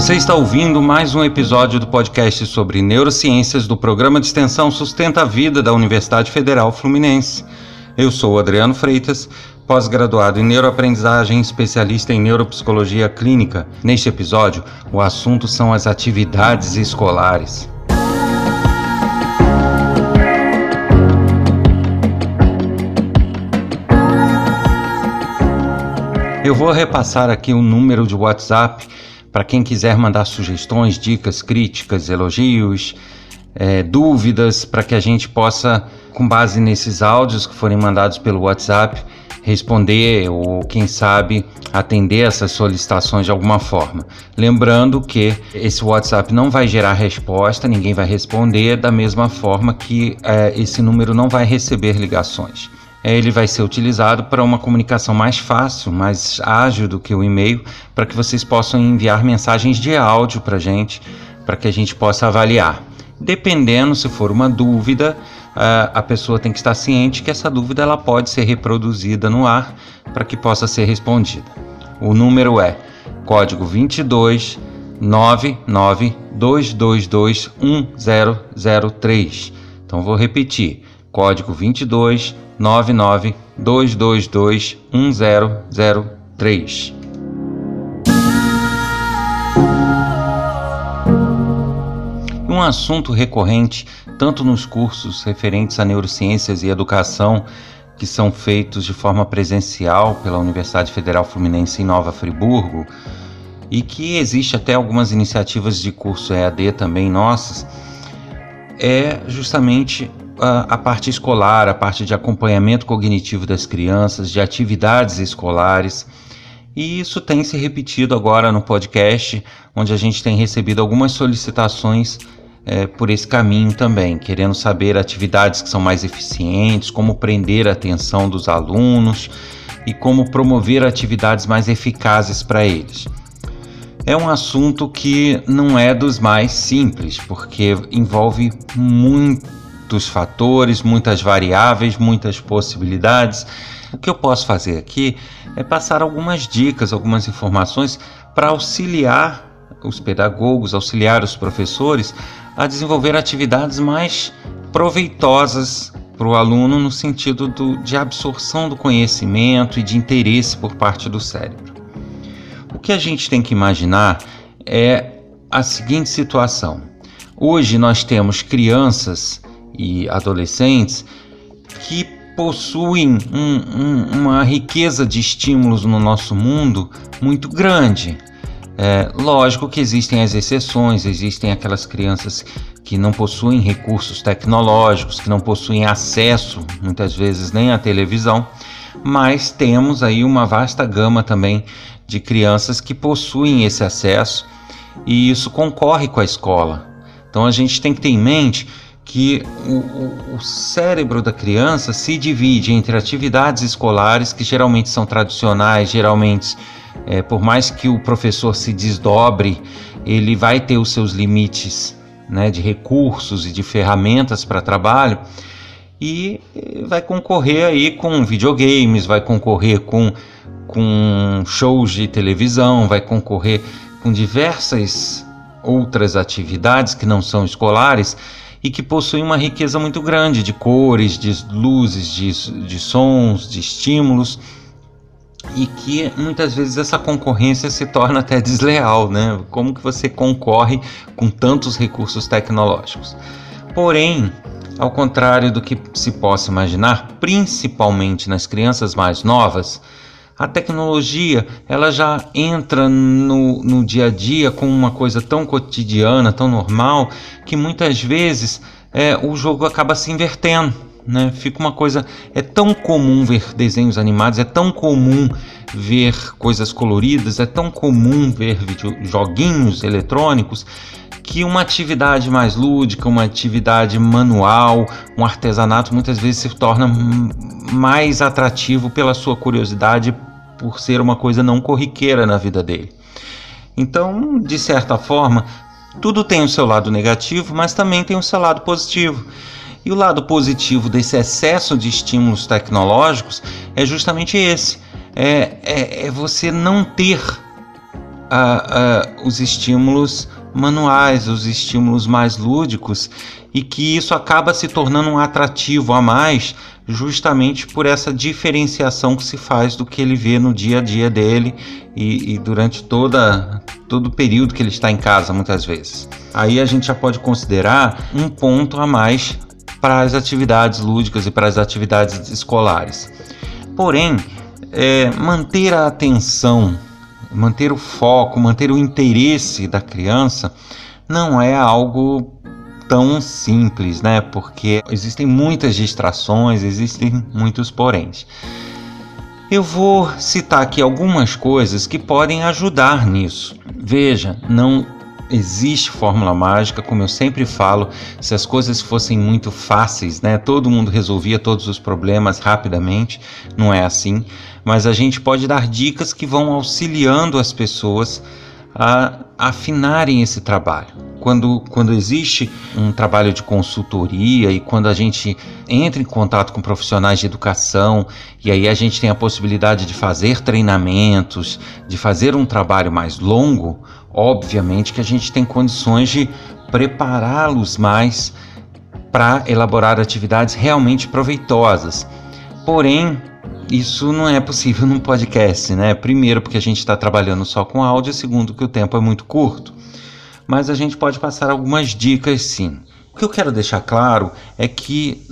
Você está ouvindo mais um episódio do podcast sobre neurociências do programa de extensão Sustenta a Vida da Universidade Federal Fluminense. Eu sou Adriano Freitas, pós-graduado em neuroaprendizagem, especialista em neuropsicologia clínica. Neste episódio, o assunto são as atividades escolares. Eu vou repassar aqui o número de WhatsApp para quem quiser mandar sugestões, dicas, críticas, elogios, é, dúvidas, para que a gente possa, com base nesses áudios que forem mandados pelo WhatsApp, responder ou, quem sabe, atender essas solicitações de alguma forma. Lembrando que esse WhatsApp não vai gerar resposta, ninguém vai responder, da mesma forma que é, esse número não vai receber ligações. É, ele vai ser utilizado para uma comunicação mais fácil, mais ágil do que o e-mail, para que vocês possam enviar mensagens de áudio para a gente, para que a gente possa avaliar. Dependendo, se for uma dúvida, a pessoa tem que estar ciente que essa dúvida ela pode ser reproduzida no ar para que possa ser respondida. O número é código 22 99222 1003. Então vou repetir: código 22 992221003. Um assunto recorrente tanto nos cursos referentes a neurociências e educação que são feitos de forma presencial pela Universidade Federal Fluminense em Nova Friburgo e que existe até algumas iniciativas de curso EAD também nossas, é justamente a, a parte escolar, a parte de acompanhamento cognitivo das crianças, de atividades escolares. E isso tem se repetido agora no podcast, onde a gente tem recebido algumas solicitações é, por esse caminho também, querendo saber atividades que são mais eficientes, como prender a atenção dos alunos e como promover atividades mais eficazes para eles. É um assunto que não é dos mais simples, porque envolve muito muitos fatores, muitas variáveis, muitas possibilidades. O que eu posso fazer aqui é passar algumas dicas, algumas informações para auxiliar os pedagogos, auxiliar os professores a desenvolver atividades mais proveitosas para o aluno no sentido do, de absorção do conhecimento e de interesse por parte do cérebro. O que a gente tem que imaginar é a seguinte situação: hoje nós temos crianças e adolescentes que possuem um, um, uma riqueza de estímulos no nosso mundo muito grande. É, lógico que existem as exceções, existem aquelas crianças que não possuem recursos tecnológicos, que não possuem acesso muitas vezes nem à televisão, mas temos aí uma vasta gama também de crianças que possuem esse acesso e isso concorre com a escola. Então a gente tem que ter em mente que o, o, cérebro da criança se divide entre atividades escolares, que geralmente são tradicionais, geralmente, é, por mais que o professor se desdobre, ele vai ter os seus limites né, de recursos e de ferramentas para trabalho, e vai concorrer aí com videogames, vai concorrer com, com shows de televisão, vai concorrer com diversas outras atividades que não são escolares e que possui uma riqueza muito grande de cores, de luzes, de, de sons, de estímulos e que muitas vezes essa concorrência se torna até desleal, né? Como que você concorre com tantos recursos tecnológicos? Porém, ao contrário do que se possa imaginar, principalmente nas crianças mais novas, a tecnologia ela já entra no, no dia a dia com uma coisa tão cotidiana, tão normal, que muitas vezes é, o jogo acaba se invertendo. Né? Fica uma coisa. É tão comum ver desenhos animados, é tão comum ver coisas coloridas, é tão comum ver joguinhos eletrônicos que uma atividade mais lúdica, uma atividade manual, um artesanato muitas vezes se torna mais atrativo pela sua curiosidade por ser uma coisa não corriqueira na vida dele. Então, de certa forma, tudo tem o seu lado negativo, mas também tem o seu lado positivo. E o lado positivo desse excesso de estímulos tecnológicos é justamente esse: é, é, é você não ter os estímulos manuais, os estímulos mais lúdicos, e que isso acaba se tornando um atrativo a mais, justamente por essa diferenciação que se faz do que ele vê no dia a dia dele e, e durante toda, todo o período que ele está em casa, muitas vezes. Aí a gente já pode considerar um ponto a mais para as atividades lúdicas e para as atividades escolares. Porém, é, manter a atenção, manter o foco, manter o interesse da criança não é algo tão simples, né? Porque existem muitas distrações, existem muitos poréns. Eu vou citar aqui algumas coisas que podem ajudar nisso. Veja, não existe fórmula mágica, como eu sempre falo, se as coisas fossem muito fáceis, né, todo mundo resolvia todos os problemas rapidamente, não é assim, mas a gente pode dar dicas que vão auxiliando as pessoas a afinarem esse trabalho. Quando, quando existe um trabalho de consultoria e quando a gente entra em contato com profissionais de educação e aí a gente tem a possibilidade de fazer treinamentos, de fazer um trabalho mais longo, obviamente que a gente tem condições de prepará-los mais para elaborar atividades realmente proveitosas. Porém, isso não é possível num podcast, né? Primeiro, porque a gente está trabalhando só com áudio, segundo, que o tempo é muito curto. Mas a gente pode passar algumas dicas sim. O que eu quero deixar claro é que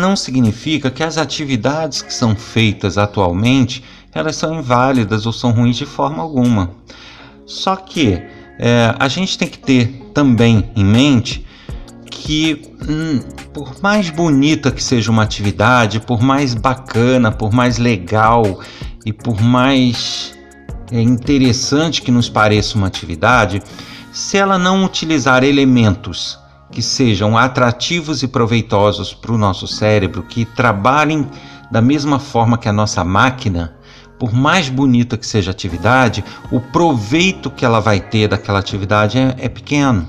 não significa que as atividades que são feitas atualmente elas são inválidas ou são ruins de forma alguma. Só que é, a gente tem que ter também em mente que, hum, por mais bonita que seja uma atividade, por mais bacana, por mais legal e por mais é, interessante que nos pareça uma atividade, se ela não utilizar elementos que sejam atrativos e proveitosos para o nosso cérebro, que trabalhem da mesma forma que a nossa máquina, por mais bonita que seja a atividade, o proveito que ela vai ter daquela atividade é, é pequeno.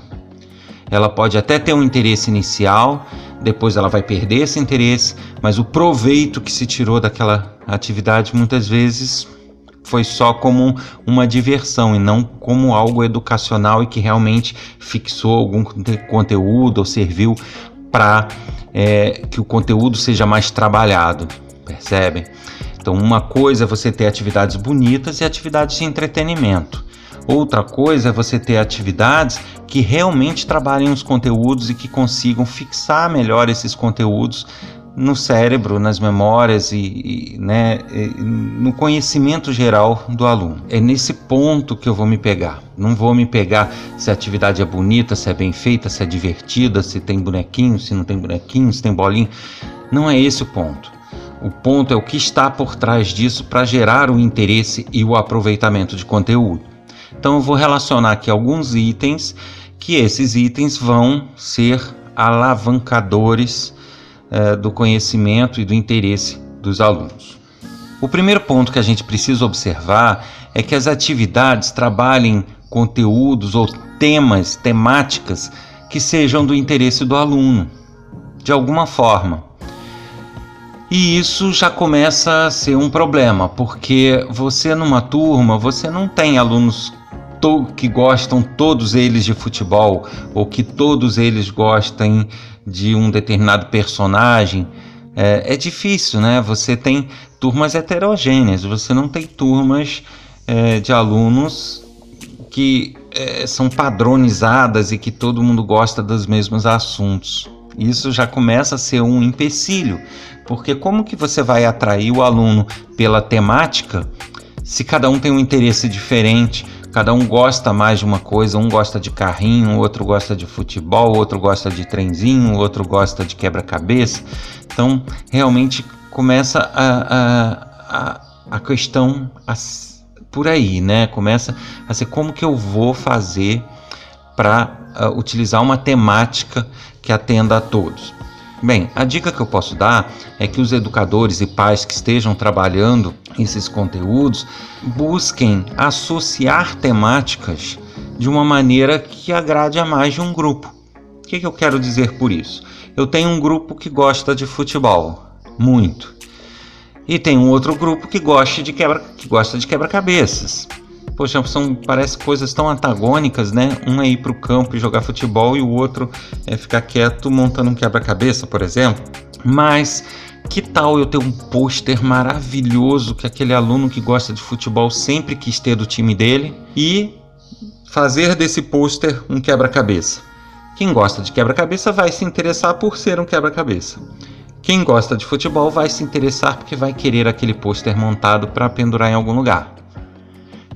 Ela pode até ter um interesse inicial, depois ela vai perder esse interesse, mas o proveito que se tirou daquela atividade muitas vezes foi só como uma diversão e não como algo educacional e que realmente fixou algum conteúdo ou serviu para é, que o conteúdo seja mais trabalhado, percebem? Então, uma coisa é você ter atividades bonitas e atividades de entretenimento. Outra coisa é você ter atividades que realmente trabalhem os conteúdos e que consigam fixar melhor esses conteúdos no cérebro, nas memórias e, e, né, no conhecimento geral do aluno. É nesse ponto que eu vou me pegar. Não vou me pegar se a atividade é bonita, se é bem feita, se é divertida, se tem bonequinho, se não tem bonequinho, se tem bolinho. Não é esse o ponto. O ponto é o que está por trás disso para gerar o interesse e o aproveitamento de conteúdo. Então eu vou relacionar aqui alguns itens que esses itens vão ser alavancadores eh, do conhecimento e do interesse dos alunos. O primeiro ponto que a gente precisa observar é que as atividades trabalhem conteúdos ou temas, temáticas que sejam do interesse do aluno, de alguma forma. E isso já começa a ser um problema, porque você numa turma, você não tem alunos que gostam todos eles de futebol ou que todos eles gostem de um determinado personagem. É, é difícil, né? Você tem turmas heterogêneas, você não tem turmas é, de alunos que é, são padronizadas e que todo mundo gosta dos mesmos assuntos. Isso já começa a ser um empecilho, porque como que você vai atrair o aluno pela temática se cada um tem um interesse diferente, cada um gosta mais de uma coisa, um gosta de carrinho, outro gosta de futebol, outro gosta de trenzinho, outro gosta de quebra-cabeça. Então, realmente começa a, a, a, a questão a, por aí, né? Começa a ser como que eu vou fazer para uh, utilizar uma temática que atenda a todos. Bem, a dica que eu posso dar é que os educadores e pais que estejam trabalhando esses conteúdos busquem associar temáticas de uma maneira que agrade a mais de um grupo. O que, que eu quero dizer por isso? Eu tenho um grupo que gosta de futebol, muito. E tem um outro grupo que gosta de quebra, que gosta de quebra-cabeças. Poxa, são parece coisas tão antagônicas, né? Um é ir para o campo e jogar futebol e o outro é ficar quieto montando um quebra-cabeça, por exemplo. Mas que tal eu ter um pôster maravilhoso que aquele aluno que gosta de futebol sempre quis ter do time dele e fazer desse pôster um quebra-cabeça? Quem gosta de quebra-cabeça vai se interessar por ser um quebra-cabeça. Quem gosta de futebol vai se interessar porque vai querer aquele pôster montado para pendurar em algum lugar.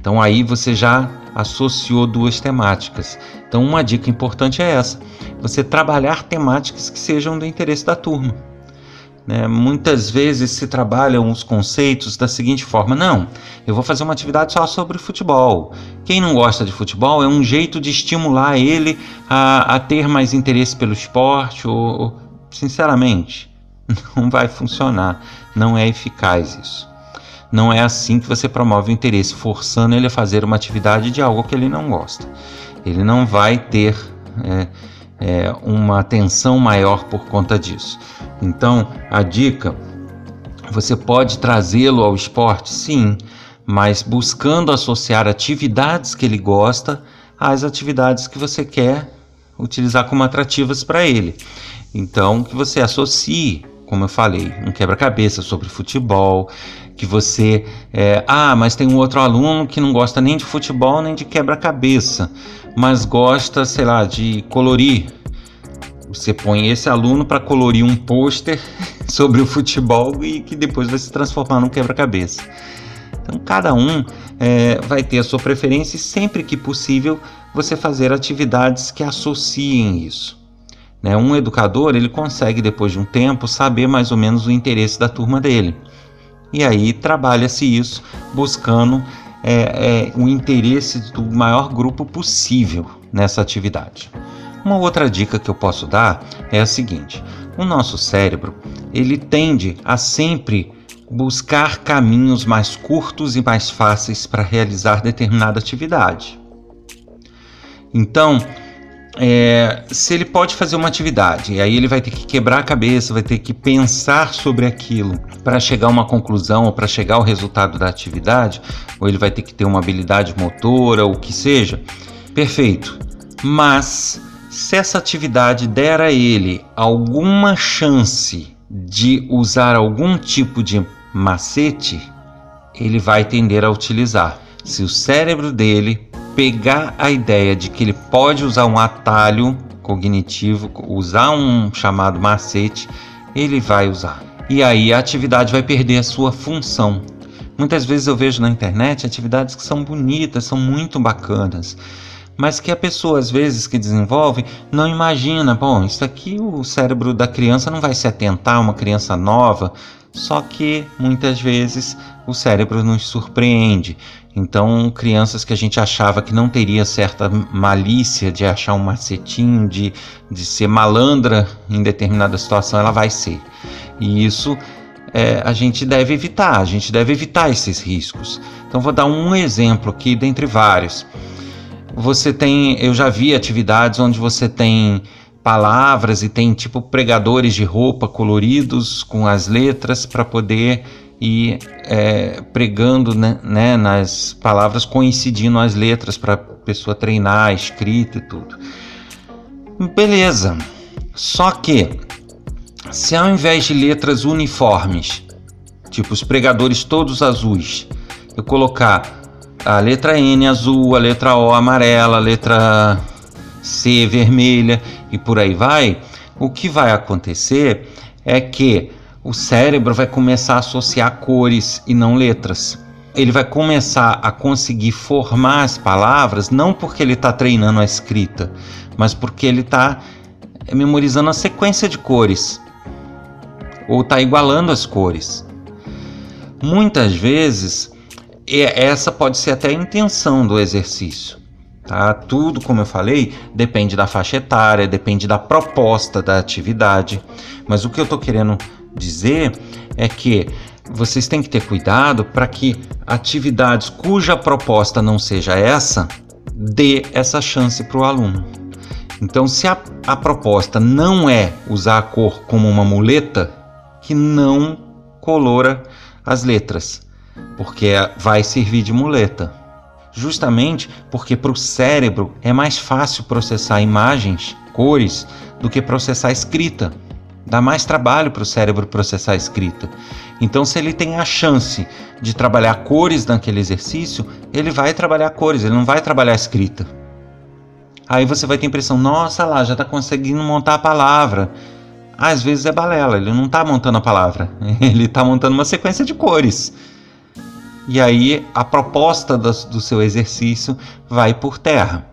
Então aí você já associou duas temáticas. Então uma dica importante é essa: você trabalhar temáticas que sejam do interesse da turma. Né? Muitas vezes se trabalham os conceitos da seguinte forma: não, eu vou fazer uma atividade só sobre futebol. Quem não gosta de futebol é um jeito de estimular ele a, a ter mais interesse pelo esporte, ou, sinceramente, não vai funcionar, não é eficaz isso. Não é assim que você promove o interesse, forçando ele a fazer uma atividade de algo que ele não gosta. Ele não vai ter. É, é, uma atenção maior por conta disso. Então, a dica: você pode trazê-lo ao esporte, sim, mas buscando associar atividades que ele gosta às atividades que você quer utilizar como atrativas para ele. Então, que você associe, como eu falei, um quebra-cabeça sobre futebol, que você. É, ah, mas tem um outro aluno que não gosta nem de futebol nem de quebra-cabeça, mas gosta, sei lá, de colorir. Você põe esse aluno para colorir um pôster sobre o futebol e que depois vai se transformar num quebra-cabeça. Então, cada um é, vai ter a sua preferência e sempre que possível você fazer atividades que associem isso. Né? Um educador ele consegue depois de um tempo saber mais ou menos o interesse da turma dele. E aí trabalha-se isso buscando é, é, o interesse do maior grupo possível nessa atividade. Uma outra dica que eu posso dar é a seguinte: o nosso cérebro ele tende a sempre buscar caminhos mais curtos e mais fáceis para realizar determinada atividade. Então, é, se ele pode fazer uma atividade, e aí ele vai ter que quebrar a cabeça, vai ter que pensar sobre aquilo para chegar a uma conclusão ou para chegar ao resultado da atividade, ou ele vai ter que ter uma habilidade motora, ou o que seja, perfeito. Mas se essa atividade der a ele alguma chance de usar algum tipo de macete, ele vai tender a utilizar. Se o cérebro dele pegar a ideia de que ele pode usar um atalho cognitivo, usar um chamado macete, ele vai usar. E aí a atividade vai perder a sua função. Muitas vezes eu vejo na internet atividades que são bonitas, são muito bacanas, mas que a pessoa às vezes que desenvolve não imagina, bom, isso aqui o cérebro da criança não vai se atentar, uma criança nova, só que muitas vezes o cérebro nos surpreende. Então, crianças que a gente achava que não teria certa malícia de achar um macetinho, de, de ser malandra em determinada situação, ela vai ser. E isso é, a gente deve evitar, a gente deve evitar esses riscos. Então, vou dar um exemplo aqui dentre vários. Você tem, eu já vi atividades onde você tem palavras e tem tipo pregadores de roupa coloridos com as letras para poder ir é, pregando né, né, nas palavras coincidindo as letras para a pessoa treinar a escrita e tudo. Beleza. Só que se ao invés de letras uniformes, tipo os pregadores todos azuis, eu colocar a letra N azul, a letra O amarela, a letra C vermelha e por aí vai, o que vai acontecer é que o cérebro vai começar a associar cores e não letras. Ele vai começar a conseguir formar as palavras não porque ele está treinando a escrita, mas porque ele está memorizando a sequência de cores ou está igualando as cores. Muitas vezes essa pode ser até a intenção do exercício. Tá? Tudo, como eu falei, depende da faixa etária, depende da proposta da atividade. Mas o que eu estou querendo dizer é que vocês têm que ter cuidado para que atividades cuja proposta não seja essa, dê essa chance para o aluno. Então, se a, a proposta não é usar a cor como uma muleta, que não colora as letras, porque vai servir de muleta justamente porque para o cérebro é mais fácil processar imagens, cores, do que processar escrita. Dá mais trabalho para o cérebro processar escrita. Então, se ele tem a chance de trabalhar cores naquele exercício, ele vai trabalhar cores, ele não vai trabalhar escrita. Aí você vai ter a impressão, nossa lá, já está conseguindo montar a palavra. Às vezes é balela, ele não está montando a palavra, ele está montando uma sequência de cores e aí a proposta do, do seu exercício vai por terra.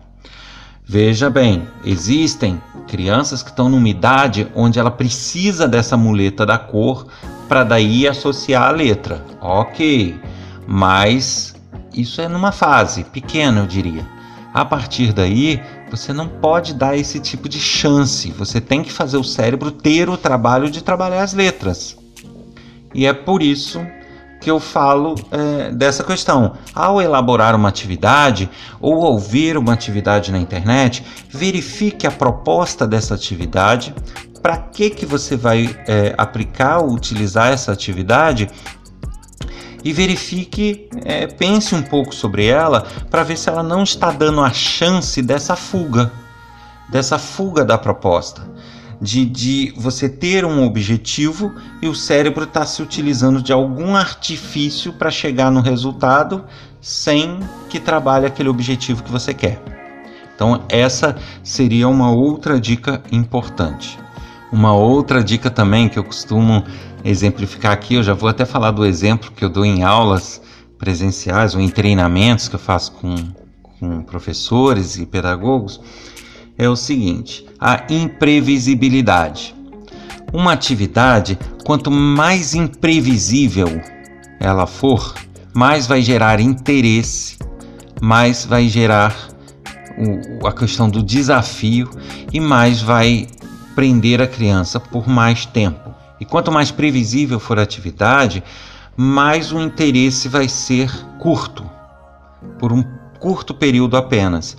Veja bem, existem crianças que estão numa idade onde ela precisa dessa muleta da cor para daí associar a letra. Ok, mas isso é numa fase pequena, eu diria. A partir daí, você não pode dar esse tipo de chance. Você tem que fazer o cérebro ter o trabalho de trabalhar as letras. E é por isso que eu falo é, dessa questão. Ao elaborar uma atividade ou ouvir uma atividade na internet, verifique a proposta dessa atividade, para que, que você vai é, aplicar ou utilizar essa atividade e verifique, é, pense um pouco sobre ela para ver se ela não está dando a chance dessa fuga, dessa fuga da proposta de, de você ter um objetivo e o cérebro está se utilizando de algum artifício para chegar no resultado sem que trabalhe aquele objetivo que você quer. Então, essa seria uma outra dica importante. Uma outra dica também que eu costumo exemplificar aqui, eu já vou até falar do exemplo que eu dou em aulas presenciais ou em treinamentos que eu faço com, com professores e pedagogos, é o seguinte: a imprevisibilidade. Uma atividade, quanto mais imprevisível ela for, mais vai gerar interesse, mais vai gerar o, a questão do desafio e mais vai prender a criança por mais tempo. E quanto mais previsível for a atividade, mais o interesse vai ser curto, por um curto período apenas.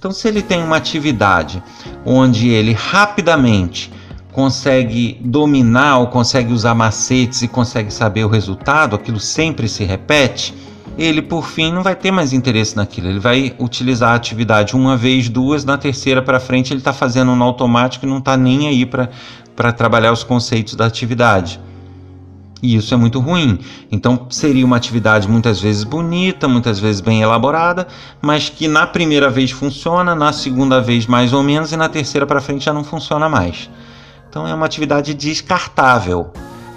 Então, se ele tem uma atividade onde ele rapidamente consegue dominar ou consegue usar macetes e consegue saber o resultado, aquilo sempre se repete, ele por fim não vai ter mais interesse naquilo. Ele vai utilizar a atividade uma vez, duas, na terceira para frente ele está fazendo no automático e não está nem aí para trabalhar os conceitos da atividade. E isso é muito ruim. Então, seria uma atividade muitas vezes bonita, muitas vezes bem elaborada, mas que na primeira vez funciona, na segunda vez mais ou menos e na terceira para frente já não funciona mais. Então, é uma atividade descartável.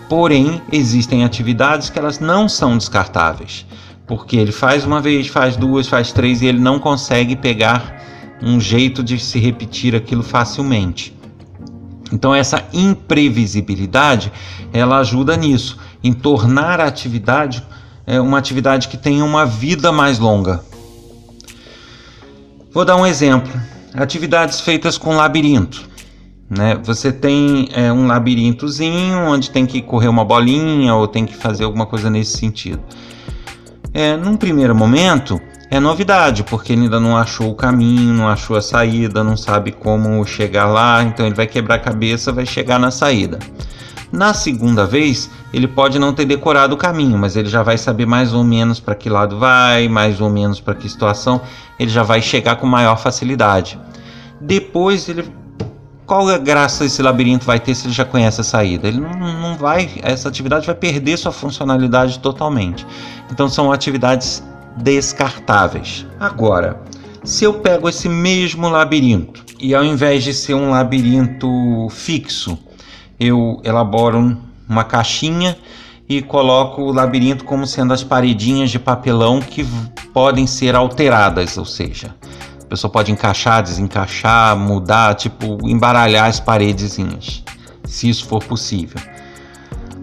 Porém, existem atividades que elas não são descartáveis, porque ele faz uma vez, faz duas, faz três e ele não consegue pegar um jeito de se repetir aquilo facilmente. Então essa imprevisibilidade, ela ajuda nisso, em tornar a atividade é, uma atividade que tenha uma vida mais longa. Vou dar um exemplo: atividades feitas com labirinto. Né? Você tem é, um labirintozinho onde tem que correr uma bolinha ou tem que fazer alguma coisa nesse sentido. É, num primeiro momento, é novidade, porque ele ainda não achou o caminho, não achou a saída, não sabe como chegar lá, então ele vai quebrar a cabeça, vai chegar na saída. Na segunda vez, ele pode não ter decorado o caminho, mas ele já vai saber mais ou menos para que lado vai, mais ou menos para que situação, ele já vai chegar com maior facilidade. Depois ele qual a graça esse labirinto vai ter se ele já conhece a saída? Ele não, não vai, essa atividade vai perder sua funcionalidade totalmente. Então são atividades descartáveis. Agora, se eu pego esse mesmo labirinto e ao invés de ser um labirinto fixo, eu elaboro uma caixinha e coloco o labirinto como sendo as paredinhas de papelão que podem ser alteradas, ou seja, a pessoa pode encaixar, desencaixar, mudar, tipo embaralhar as paredezinhas, se isso for possível.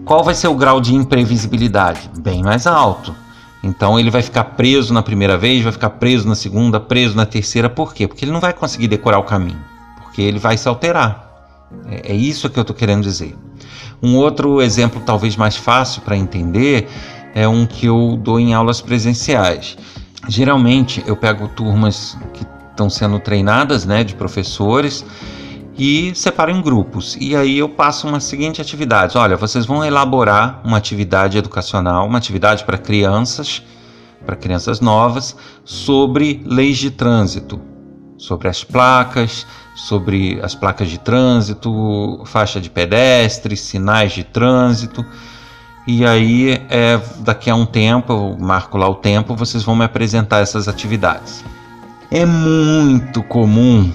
Qual vai ser o grau de imprevisibilidade? Bem mais alto Então ele vai ficar preso na primeira vez, vai ficar preso na segunda, preso na terceira. Por quê? Porque ele não vai conseguir decorar o caminho, porque ele vai se alterar. É, é isso que eu estou querendo dizer. Um outro exemplo, talvez mais fácil para entender, é um que eu dou em aulas presenciais. Geralmente eu pego turmas que estão sendo treinadas, né, de professores e separo em grupos. E aí eu passo uma seguinte atividade: olha, vocês vão elaborar uma atividade educacional, uma atividade para crianças, para crianças novas, sobre leis de trânsito, sobre as placas, sobre as placas de trânsito, faixa de pedestres, sinais de trânsito. E aí, é, daqui a um tempo, eu marco lá o tempo, vocês vão me apresentar essas atividades. É muito comum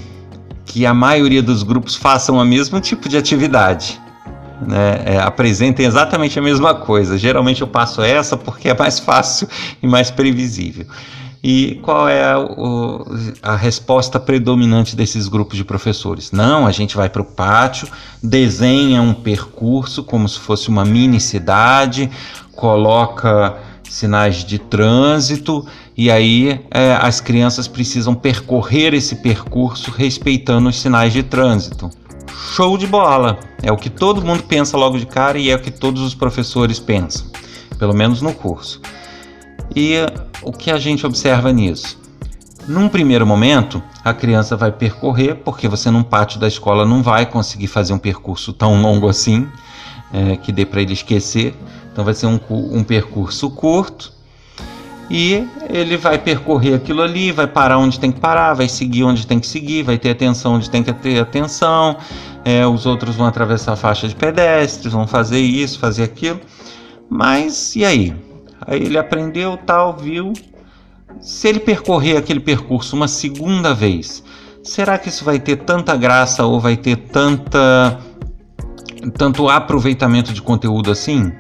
que a maioria dos grupos façam o mesmo tipo de atividade. Né? É, apresentem exatamente a mesma coisa. Geralmente eu passo essa porque é mais fácil e mais previsível. E qual é o, a resposta predominante desses grupos de professores? Não, a gente vai para o pátio, desenha um percurso como se fosse uma mini cidade, coloca sinais de trânsito e aí é, as crianças precisam percorrer esse percurso respeitando os sinais de trânsito. Show de bola! É o que todo mundo pensa logo de cara e é o que todos os professores pensam, pelo menos no curso. E o que a gente observa nisso? Num primeiro momento, a criança vai percorrer, porque você num pátio da escola não vai conseguir fazer um percurso tão longo assim, é, que dê para ele esquecer. Então vai ser um, um percurso curto e ele vai percorrer aquilo ali, vai parar onde tem que parar, vai seguir onde tem que seguir, vai ter atenção onde tem que ter atenção. É, os outros vão atravessar a faixa de pedestres, vão fazer isso, fazer aquilo. Mas e aí? Aí ele aprendeu tal, viu. Se ele percorrer aquele percurso uma segunda vez, será que isso vai ter tanta graça ou vai ter tanta tanto aproveitamento de conteúdo assim?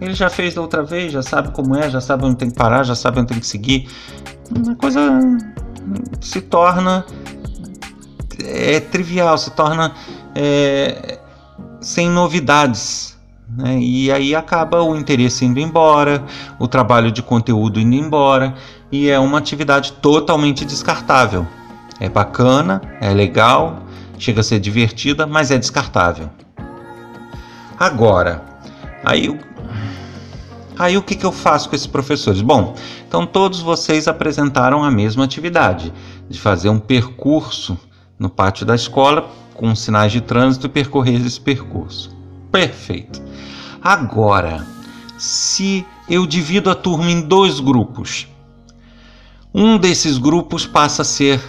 Ele já fez da outra vez, já sabe como é, já sabe onde tem que parar, já sabe onde tem que seguir. Uma coisa se torna é trivial, se torna é, sem novidades. Né? E aí acaba o interesse indo embora, o trabalho de conteúdo indo embora, e é uma atividade totalmente descartável. É bacana, é legal, chega a ser divertida, mas é descartável. Agora, aí Aí o que, que eu faço com esses professores? Bom, então todos vocês apresentaram a mesma atividade, de fazer um percurso no pátio da escola com sinais de trânsito e percorrer esse percurso. Perfeito. Agora, se eu divido a turma em dois grupos, um desses grupos passa a ser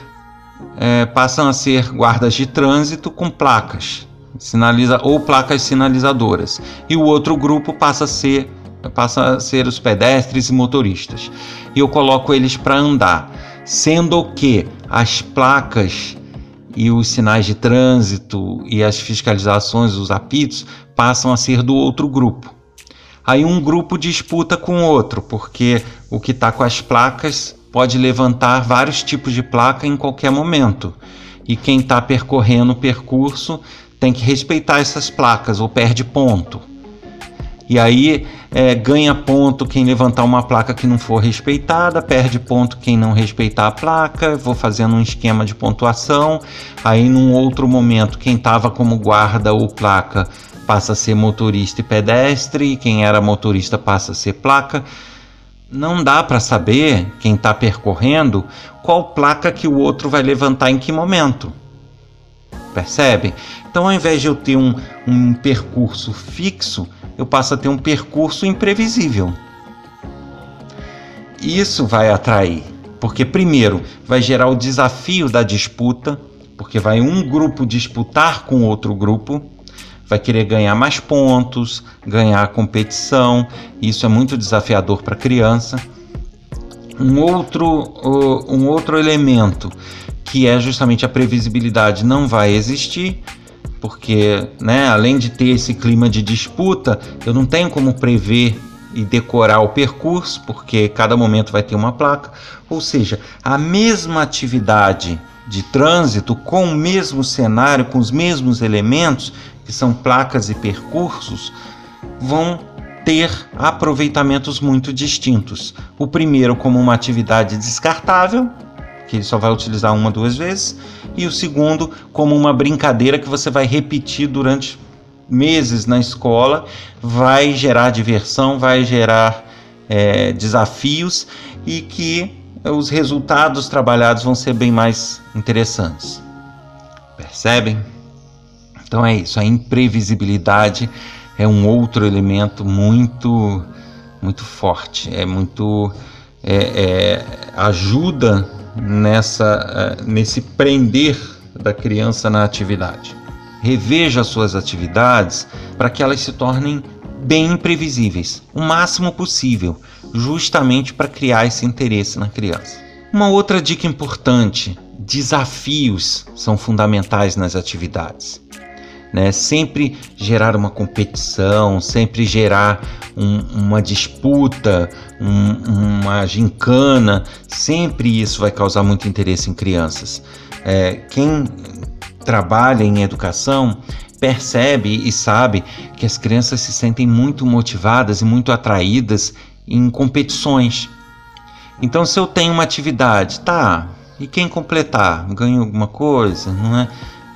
é, passam a ser guardas de trânsito com placas sinaliza ou placas sinalizadoras e o outro grupo passa a ser passa a ser os pedestres e motoristas. E eu coloco eles para andar, sendo que as placas e os sinais de trânsito e as fiscalizações, os apitos, passam a ser do outro grupo. Aí um grupo disputa com o outro, porque o que está com as placas pode levantar vários tipos de placa em qualquer momento. E quem está percorrendo o percurso tem que respeitar essas placas ou perde ponto. E aí é, ganha ponto quem levantar uma placa que não for respeitada, perde ponto quem não respeitar a placa. Vou fazendo um esquema de pontuação. Aí, num outro momento, quem estava como guarda ou placa passa a ser motorista e pedestre, e quem era motorista passa a ser placa. Não dá para saber quem está percorrendo qual placa que o outro vai levantar em que momento. Percebe? Então, ao invés de eu ter um, um percurso fixo, eu passo a ter um percurso imprevisível. Isso vai atrair, porque primeiro vai gerar o desafio da disputa, porque vai um grupo disputar com outro grupo, vai querer ganhar mais pontos, ganhar a competição. Isso é muito desafiador para a criança. Um outro, um outro elemento que é justamente a previsibilidade não vai existir porque, né, além de ter esse clima de disputa, eu não tenho como prever e decorar o percurso, porque cada momento vai ter uma placa. Ou seja, a mesma atividade de trânsito com o mesmo cenário, com os mesmos elementos, que são placas e percursos, vão ter aproveitamentos muito distintos. O primeiro, como uma atividade descartável, que só vai utilizar uma duas vezes, e o segundo, como uma brincadeira que você vai repetir durante meses na escola, vai gerar diversão, vai gerar é, desafios e que os resultados trabalhados vão ser bem mais interessantes. Percebem? Então é isso, a imprevisibilidade é um outro elemento muito muito forte, é muito é, é, ajuda nessa é, nesse prender da criança na atividade. Reveja suas atividades para que elas se tornem bem imprevisíveis, o máximo possível, justamente para criar esse interesse na criança. Uma outra dica importante: desafios são fundamentais nas atividades né? Sempre gerar uma competição, sempre gerar um, uma disputa, um, uma gincana, sempre isso vai causar muito interesse em crianças. É, quem trabalha em educação percebe e sabe que as crianças se sentem muito motivadas e muito atraídas em competições. Então, se eu tenho uma atividade, tá, e quem completar ganha alguma coisa, não é?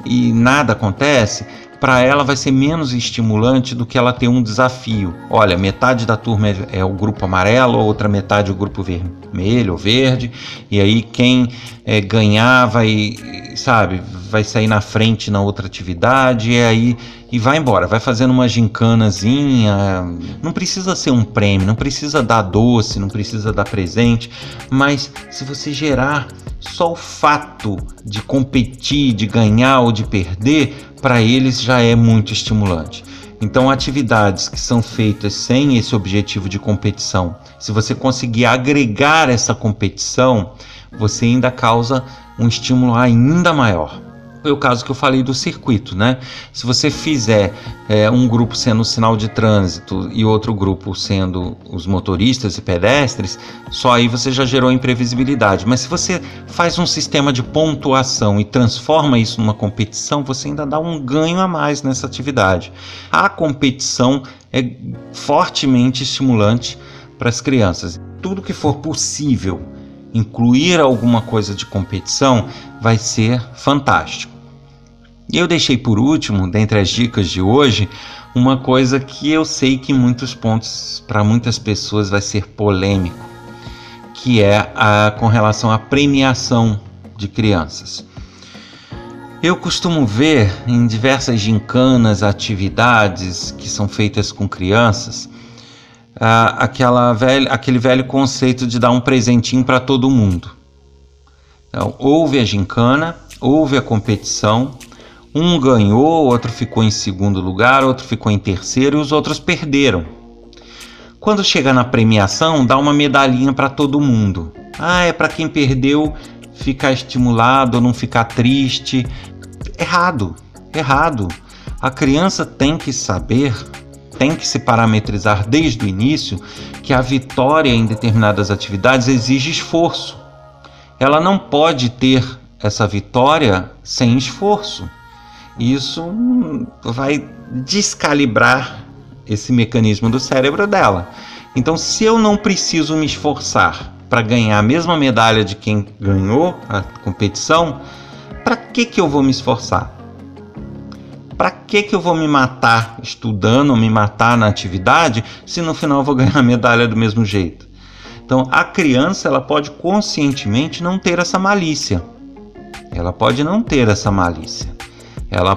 E nada acontece, para ela vai ser menos estimulante do que ela ter um desafio. Olha, metade da turma é, é o grupo amarelo, outra metade é o grupo vermelho ou verde, e aí quem é, ganhar vai, sabe, vai sair na frente na outra atividade, e aí e vai embora, vai fazendo uma gincanazinha. Não precisa ser um prêmio, não precisa dar doce, não precisa dar presente, mas se você gerar só o fato de competir, de ganhar ou de perder, para eles já é muito estimulante. Então, atividades que são feitas sem esse objetivo de competição, se você conseguir agregar essa competição, você ainda causa um estímulo ainda maior. O caso que eu falei do circuito, né? Se você fizer é, um grupo sendo o sinal de trânsito e outro grupo sendo os motoristas e pedestres, só aí você já gerou imprevisibilidade. Mas se você faz um sistema de pontuação e transforma isso numa competição, você ainda dá um ganho a mais nessa atividade. A competição é fortemente estimulante para as crianças. Tudo que for possível incluir alguma coisa de competição vai ser fantástico. E eu deixei por último, dentre as dicas de hoje, uma coisa que eu sei que em muitos pontos para muitas pessoas vai ser polêmico, que é a com relação à premiação de crianças. Eu costumo ver em diversas gincanas, atividades que são feitas com crianças, aquela velha, aquele velho conceito de dar um presentinho para todo mundo. Então, houve a gincana, houve a competição, um ganhou, outro ficou em segundo lugar, outro ficou em terceiro e os outros perderam. Quando chega na premiação, dá uma medalhinha para todo mundo. Ah, é para quem perdeu ficar estimulado, não ficar triste. Errado, errado. A criança tem que saber tem que se parametrizar desde o início que a vitória em determinadas atividades exige esforço. Ela não pode ter essa vitória sem esforço. Isso vai descalibrar esse mecanismo do cérebro dela. Então, se eu não preciso me esforçar para ganhar a mesma medalha de quem ganhou a competição, para que, que eu vou me esforçar? Para que, que eu vou me matar estudando, me matar na atividade, se no final eu vou ganhar a medalha do mesmo jeito? Então, a criança ela pode conscientemente não ter essa malícia. Ela pode não ter essa malícia. Ela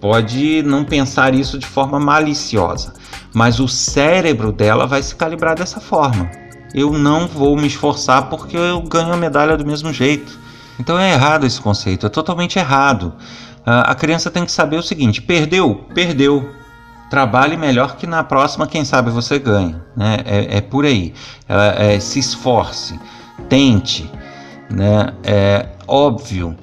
pode não pensar isso de forma maliciosa, mas o cérebro dela vai se calibrar dessa forma. Eu não vou me esforçar porque eu ganho a medalha do mesmo jeito. Então é errado esse conceito, é totalmente errado. Ah, a criança tem que saber o seguinte: perdeu, perdeu. Trabalhe melhor que na próxima, quem sabe você ganha. Né? É, é por aí. É, é, se esforce, tente. Né? É óbvio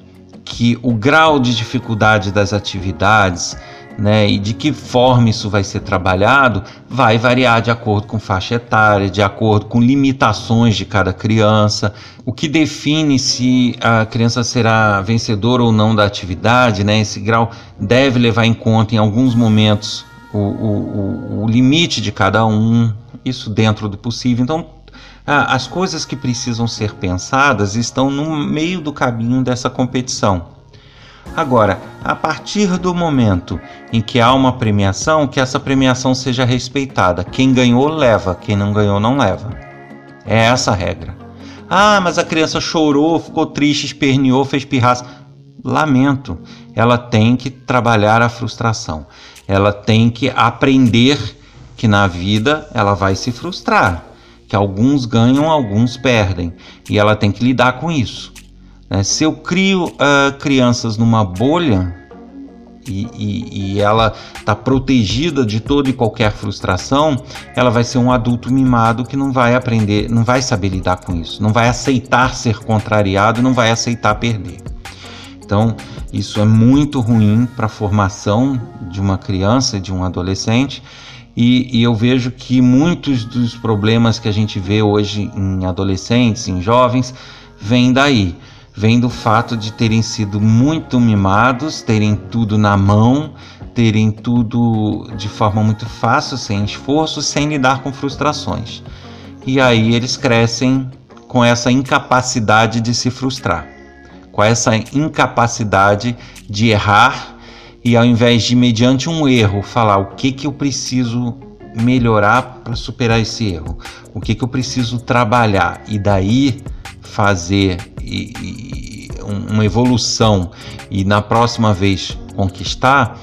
que o grau de dificuldade das atividades né, e de que forma isso vai ser trabalhado vai variar de acordo com faixa etária, de acordo com limitações de cada criança. O que define se a criança será vencedora ou não da atividade, né, esse grau deve levar em conta em alguns momentos o, o, o limite de cada um, isso dentro do possível. Então, as coisas que precisam ser pensadas estão no meio do caminho dessa competição. Agora, a partir do momento em que há uma premiação, que essa premiação seja respeitada. Quem ganhou, leva. Quem não ganhou, não leva. É essa a regra. Ah, mas a criança chorou, ficou triste, esperneou, fez pirraça. Lamento. Ela tem que trabalhar a frustração. Ela tem que aprender que na vida ela vai se frustrar. Que alguns ganham, alguns perdem. E ela tem que lidar com isso. Né? Se eu crio uh, crianças numa bolha e, e, e ela está protegida de toda e qualquer frustração, ela vai ser um adulto mimado que não vai aprender, não vai saber lidar com isso, não vai aceitar ser contrariado, não vai aceitar perder. Então, isso é muito ruim para a formação de uma criança, de um adolescente. E, e, eu vejo que muitos dos problemas que a gente vê hoje em adolescentes, em jovens, vêm daí vem do fato de terem sido muito mimados, terem tudo na mão, terem tudo de forma muito fácil, sem esforço, sem lidar com frustrações. E aí eles crescem com essa incapacidade de se frustrar, com essa incapacidade de errar e ao invés de mediante um erro falar o que que eu preciso melhorar para superar esse erro, o que que eu preciso trabalhar e daí fazer e, e uma evolução e na próxima vez conquistar,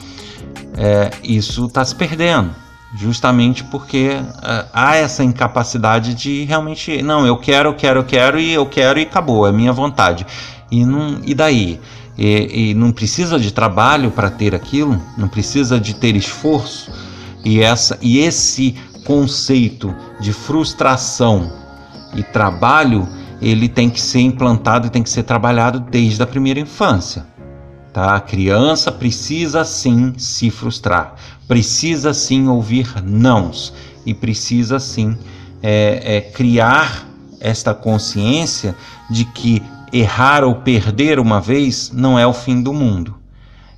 é, isso está se perdendo. Justamente porque é, há essa incapacidade de realmente, não, eu quero, eu quero, eu quero e eu quero e acabou, é minha vontade. E, não, e daí? E, e não precisa de trabalho para ter aquilo, não precisa de ter esforço. E, essa, e esse conceito de frustração e trabalho ele tem que ser implantado e tem que ser trabalhado desde a primeira infância. Tá? A criança precisa sim se frustrar, precisa sim ouvir nãos e precisa sim é, é, criar esta consciência de que errar ou perder uma vez não é o fim do mundo.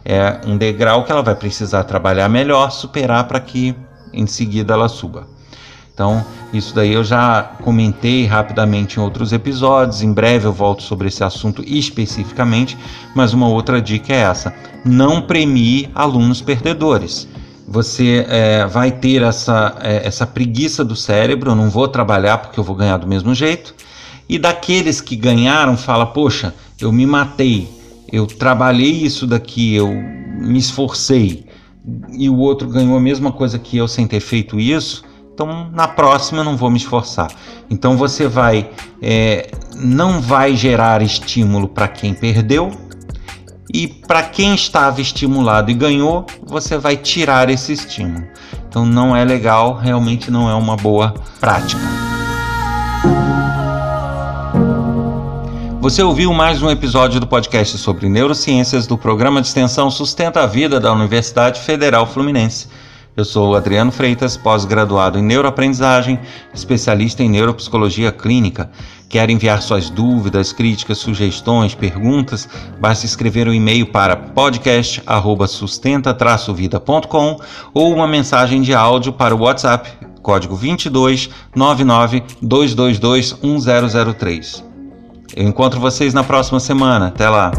É um degrau que ela vai precisar trabalhar melhor, superar para que em seguida ela suba. Então, isso daí eu já comentei rapidamente em outros episódios. Em breve eu volto sobre esse assunto especificamente, mas uma outra dica é essa: não premie alunos perdedores. Você é, vai ter essa, é, essa preguiça do cérebro, eu não vou trabalhar porque eu vou ganhar do mesmo jeito. E daqueles que ganharam, fala: Poxa, eu me matei, eu trabalhei isso daqui, eu me esforcei, e o outro ganhou a mesma coisa que eu sem ter feito isso então, na próxima eu não vou me esforçar. Então, você vai, é, não vai gerar estímulo para quem perdeu e para quem estava estimulado e ganhou, você vai tirar esse estímulo. Então, não é legal, realmente não é uma boa prática. Você ouviu mais um episódio do podcast sobre neurociências do programa de extensão Sustenta a Vida da Universidade Federal Fluminense. Eu sou Adriano Freitas, pós-graduado em neuroaprendizagem, especialista em neuropsicologia clínica. Quer enviar suas dúvidas, críticas, sugestões, perguntas? Basta escrever um e-mail para podcast@sustenta-vida.com ou uma mensagem de áudio para o WhatsApp, código 22 99 222 1003. Eu encontro vocês na próxima semana. Até lá.